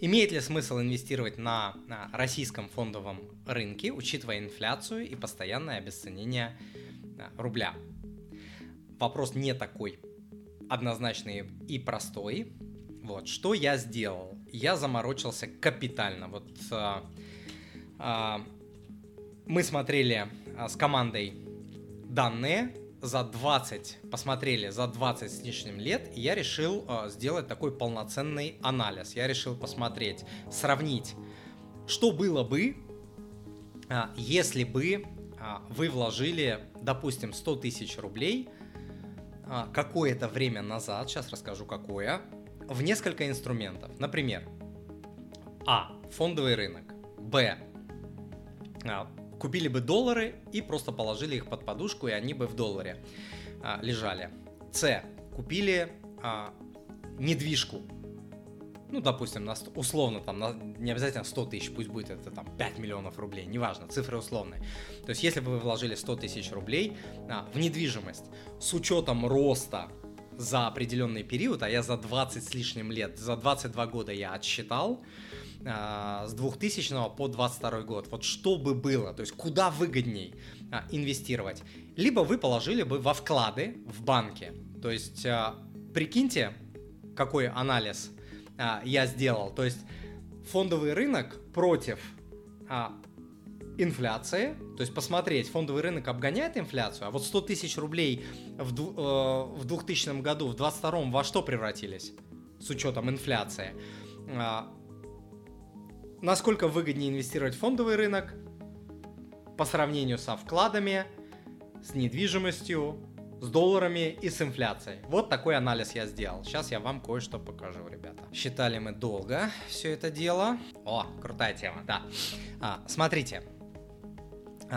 Имеет ли смысл инвестировать на, на российском фондовом рынке, учитывая инфляцию и постоянное обесценение рубля? Вопрос не такой однозначный и простой. Вот, что я сделал? Я заморочился капитально. Вот а, а, мы смотрели а, с командой данные за 20, посмотрели за 20 с лишним лет, и я решил э, сделать такой полноценный анализ. Я решил посмотреть, сравнить, что было бы, э, если бы э, вы вложили, допустим, 100 тысяч рублей э, какое-то время назад, сейчас расскажу какое, в несколько инструментов. Например, А. Фондовый рынок. Б купили бы доллары и просто положили их под подушку, и они бы в долларе а, лежали. С. Купили а, недвижку. Ну, допустим, на, условно, там, на, не обязательно 100 тысяч, пусть будет это там 5 миллионов рублей, неважно, цифры условные. То есть, если бы вы вложили 100 тысяч рублей а, в недвижимость с учетом роста за определенный период, а я за 20 с лишним лет, за 22 года я отсчитал, с 2000 по 22 год. Вот что бы было, то есть куда выгодней а, инвестировать. Либо вы положили бы во вклады в банке. То есть а, прикиньте, какой анализ я сделал. То есть фондовый рынок против инфляции, то есть посмотреть, фондовый рынок обгоняет инфляцию, а вот 100 тысяч рублей в, э, в 2000 году, в 2022 во что превратились с учетом инфляции? Насколько выгоднее инвестировать в фондовый рынок по сравнению со вкладами, с недвижимостью, с долларами и с инфляцией. Вот такой анализ я сделал. Сейчас я вам кое-что покажу, ребята. Считали мы долго все это дело. О, крутая тема, да. А, смотрите,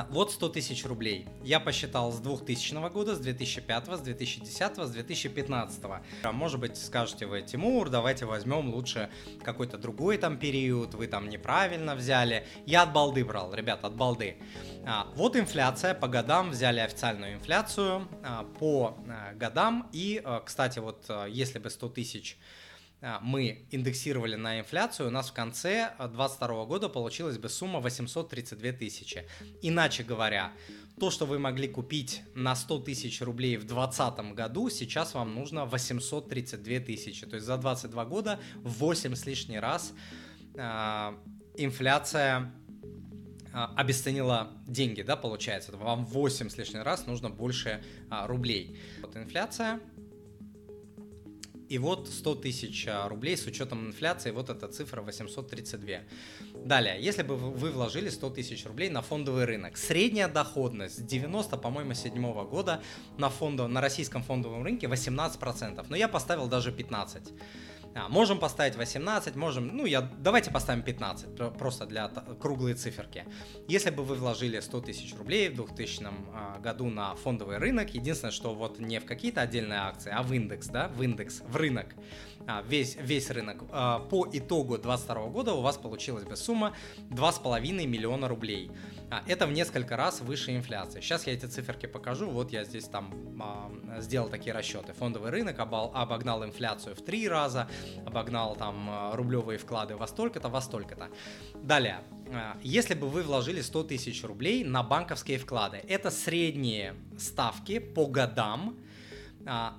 вот 100 тысяч рублей. Я посчитал с 2000 года, с 2005, с 2010, с 2015. А может быть, скажете вы, Тимур, давайте возьмем лучше какой-то другой там период, вы там неправильно взяли. Я от балды брал, ребят, от балды. А, вот инфляция по годам, взяли официальную инфляцию а, по а, годам. И, а, кстати, вот а, если бы 100 тысяч а, мы индексировали на инфляцию, у нас в конце 2022 года получилась бы сумма 832 тысячи. Иначе говоря, то, что вы могли купить на 100 тысяч рублей в 2020 году, сейчас вам нужно 832 тысячи. То есть за 22 года в 8 с лишним раз э, инфляция обесценила деньги, да, получается. Вам в 8 с лишним раз нужно больше э, рублей. Вот инфляция и вот 100 тысяч а, рублей с учетом инфляции, вот эта цифра 832. Далее, если бы вы вложили 100 тысяч рублей на фондовый рынок, средняя доходность с 90, по-моему, 7 года на, фондов, на российском фондовом рынке 18%, но я поставил даже 15%. А, можем поставить 18, можем, ну, я, давайте поставим 15, просто для круглые циферки. Если бы вы вложили 100 тысяч рублей в 2000 а, году на фондовый рынок, единственное, что вот не в какие-то отдельные акции, а в индекс, да, в индекс, в рынок, а, весь, весь рынок, а, по итогу 2022 года у вас получилась бы сумма 2,5 миллиона рублей. А, это в несколько раз выше инфляции. Сейчас я эти циферки покажу. Вот я здесь там а, сделал такие расчеты. Фондовый рынок обогнал инфляцию в три раза, обогнал там а, рублевые вклады во столько-то, во столько-то. Далее, а, если бы вы вложили 100 тысяч рублей на банковские вклады, это средние ставки по годам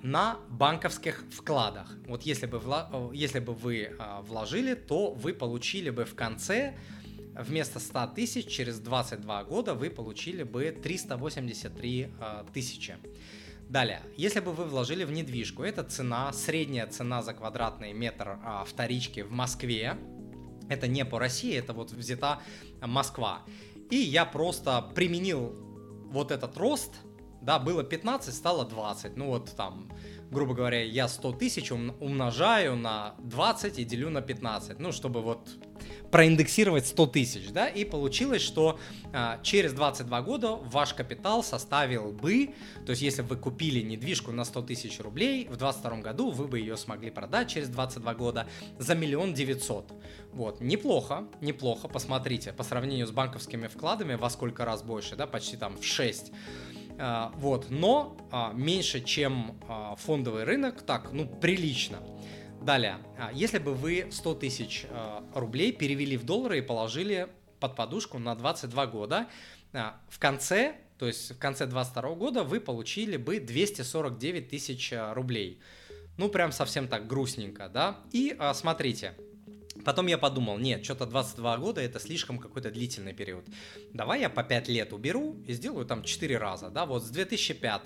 на банковских вкладах. Вот если бы, вла- если бы вы вложили, то вы получили бы в конце вместо 100 тысяч через 22 года вы получили бы 383 э, тысячи. Далее, если бы вы вложили в недвижку, это цена, средняя цена за квадратный метр а, вторички в Москве. Это не по России, это вот взята Москва. И я просто применил вот этот рост, да, было 15, стало 20. Ну вот там грубо говоря, я 100 тысяч умножаю на 20 и делю на 15, ну, чтобы вот проиндексировать 100 тысяч, да, и получилось, что а, через 22 года ваш капитал составил бы, то есть если вы купили недвижку на 100 тысяч рублей, в 22 году вы бы ее смогли продать через 22 года за миллион девятьсот. Вот, неплохо, неплохо, посмотрите, по сравнению с банковскими вкладами во сколько раз больше, да, почти там в 6 а, вот, но а, меньше, чем а, фондовый рынок, так, ну, прилично. Далее. А, если бы вы 100 тысяч э, рублей перевели в доллары и положили под подушку на 22 года, а, в конце, то есть в конце 22 года вы получили бы 249 тысяч э, рублей. Ну, прям совсем так грустненько, да? И а, смотрите, Потом я подумал, нет, что-то 22 года это слишком какой-то длительный период. Давай я по 5 лет уберу и сделаю там 4 раза, да, вот с 2005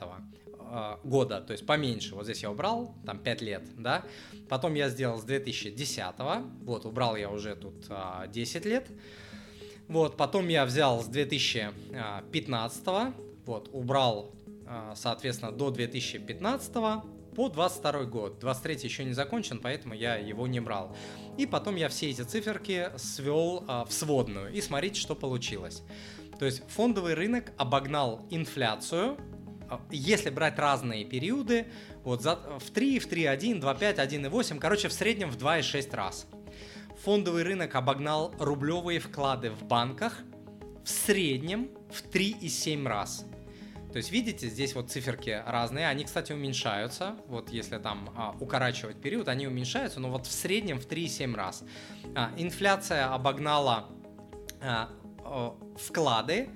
э, года, то есть поменьше, вот здесь я убрал, там 5 лет, да, потом я сделал с 2010, вот, убрал я уже тут э, 10 лет, вот, потом я взял с 2015, вот, убрал, э, соответственно, до 2015, по 22 год. 23 еще не закончен, поэтому я его не брал. И потом я все эти циферки свел а, в сводную. И смотрите, что получилось. То есть фондовый рынок обогнал инфляцию, а, если брать разные периоды, вот за, в 3, в 3,1, 2,5, 1,8, короче, в среднем в 2,6 раз. Фондовый рынок обогнал рублевые вклады в банках в среднем в 3,7 раз. То есть, видите, здесь вот циферки разные, они, кстати, уменьшаются. Вот если там а, укорачивать период, они уменьшаются, но вот в среднем в 3,7 раз. А, инфляция обогнала а, а, вклады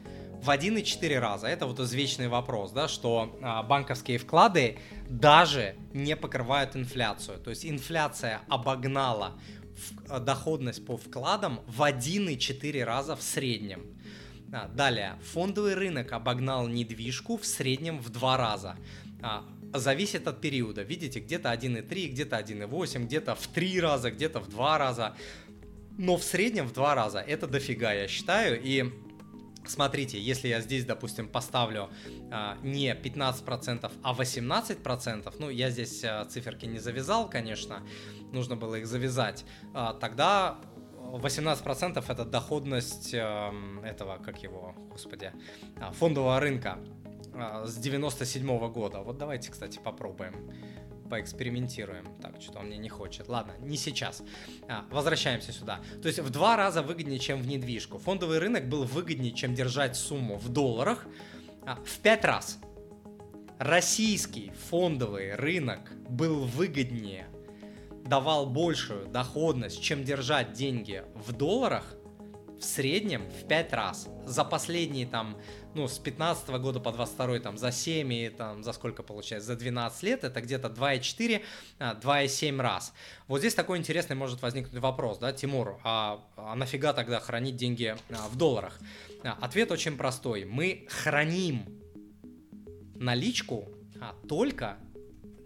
в 1,4 раза. Это вот извечный вопрос, да, что а, банковские вклады даже не покрывают инфляцию. То есть инфляция обогнала а, доходность по вкладам в 1,4 раза в среднем. А, далее, фондовый рынок обогнал недвижку в среднем в два раза. А, зависит от периода. Видите, где-то 1,3, где-то 1,8, где-то в три раза, где-то в два раза. Но в среднем в два раза. Это дофига, я считаю. И Смотрите, если я здесь, допустим, поставлю а, не 15%, а 18%, ну, я здесь а, циферки не завязал, конечно, нужно было их завязать, а, тогда 18% это доходность э, этого, как его, господи, фондового рынка с 97 -го года. Вот давайте, кстати, попробуем поэкспериментируем. Так, что-то он мне не хочет. Ладно, не сейчас. А, возвращаемся сюда. То есть в два раза выгоднее, чем в недвижку. Фондовый рынок был выгоднее, чем держать сумму в долларах а, в пять раз. Российский фондовый рынок был выгоднее давал большую доходность, чем держать деньги в долларах, в среднем в 5 раз. За последние там, ну, с 15 года по 22 там, за 7 и там, за сколько получается, за 12 лет, это где-то 2,4, 2,7 а, раз. Вот здесь такой интересный может возникнуть вопрос, да, Тимур, а, а нафига тогда хранить деньги а, в долларах? А, ответ очень простой. Мы храним наличку только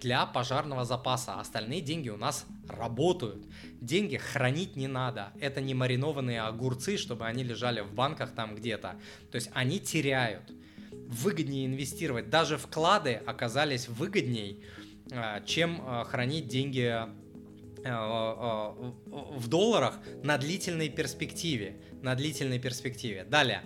для пожарного запаса. Остальные деньги у нас работают. Деньги хранить не надо. Это не маринованные огурцы, чтобы они лежали в банках там где-то. То есть они теряют. Выгоднее инвестировать. Даже вклады оказались выгодней, а, чем а, хранить деньги а, в долларах на длительной перспективе. На длительной перспективе. Далее.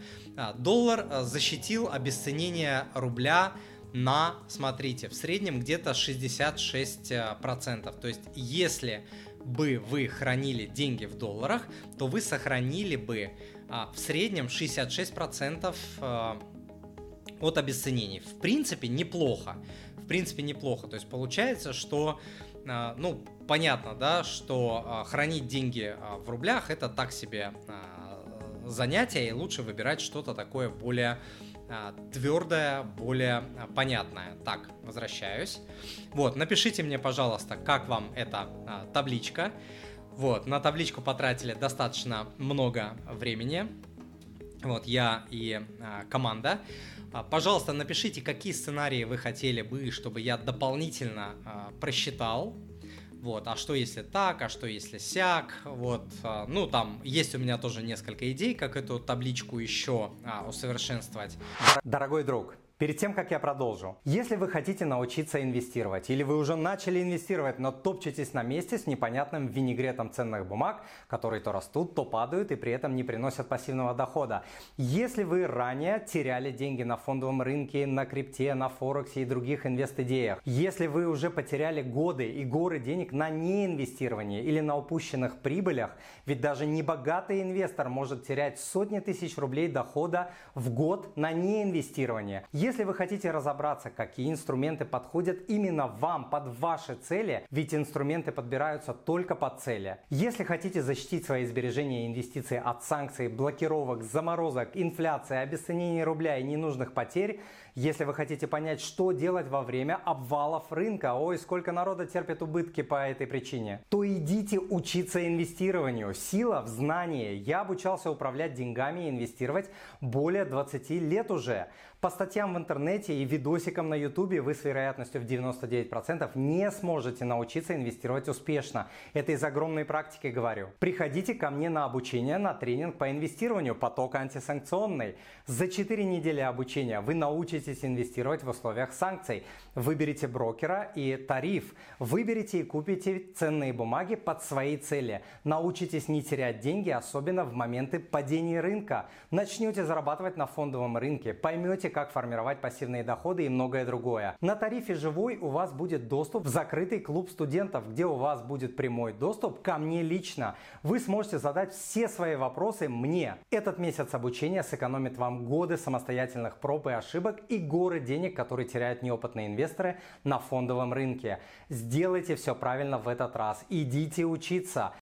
Доллар защитил обесценение рубля на, смотрите, в среднем где-то 66%. То есть, если бы вы хранили деньги в долларах, то вы сохранили бы а, в среднем 66% а, от обесценений. В принципе, неплохо. В принципе, неплохо. То есть получается, что, а, ну, понятно, да, что а, хранить деньги а, в рублях это так себе а, занятие, и лучше выбирать что-то такое более а, твердая, более а, понятная. Так, возвращаюсь. Вот, напишите мне, пожалуйста, как вам эта а, табличка. Вот, на табличку потратили достаточно много времени. Вот, я и команда. Пожалуйста, напишите, какие сценарии вы хотели бы, чтобы я дополнительно просчитал вот, а что если так, а что если сяк, вот, а, ну, там есть у меня тоже несколько идей, как эту табличку еще а, усовершенствовать. Дорогой друг, Перед тем, как я продолжу, если вы хотите научиться инвестировать или вы уже начали инвестировать, но топчетесь на месте с непонятным винегретом ценных бумаг, которые то растут, то падают и при этом не приносят пассивного дохода. Если вы ранее теряли деньги на фондовом рынке, на крипте, на форексе и других инвест-идеях, если вы уже потеряли годы и горы денег на неинвестировании или на упущенных прибылях, ведь даже небогатый инвестор может терять сотни тысяч рублей дохода в год на неинвестирование. Если вы хотите разобраться, какие инструменты подходят именно вам, под ваши цели, ведь инструменты подбираются только под цели. Если хотите защитить свои сбережения и инвестиции от санкций, блокировок, заморозок, инфляции, обесценения рубля и ненужных потерь, если вы хотите понять, что делать во время обвалов рынка, ой, сколько народа терпит убытки по этой причине, то идите учиться инвестированию. Сила в знании. Я обучался управлять деньгами и инвестировать более 20 лет уже. По статьям в интернете и видосикам на ютубе вы с вероятностью в 99% не сможете научиться инвестировать успешно. Это из огромной практики говорю. Приходите ко мне на обучение на тренинг по инвестированию поток антисанкционный. За 4 недели обучения вы научитесь инвестировать в условиях санкций. Выберите брокера и тариф. Выберите и купите ценные бумаги под свои цели. Научитесь не терять деньги, особенно в моменты падения рынка. Начнете зарабатывать на фондовом рынке. Поймете, как формировать пассивные доходы и многое другое. На тарифе «Живой» у вас будет доступ в закрытый клуб студентов, где у вас будет прямой доступ ко мне лично. Вы сможете задать все свои вопросы мне. Этот месяц обучения сэкономит вам годы самостоятельных проб и ошибок и горы денег, которые теряют неопытные инвесторы на фондовом рынке. Сделайте все правильно в этот раз. Идите учиться.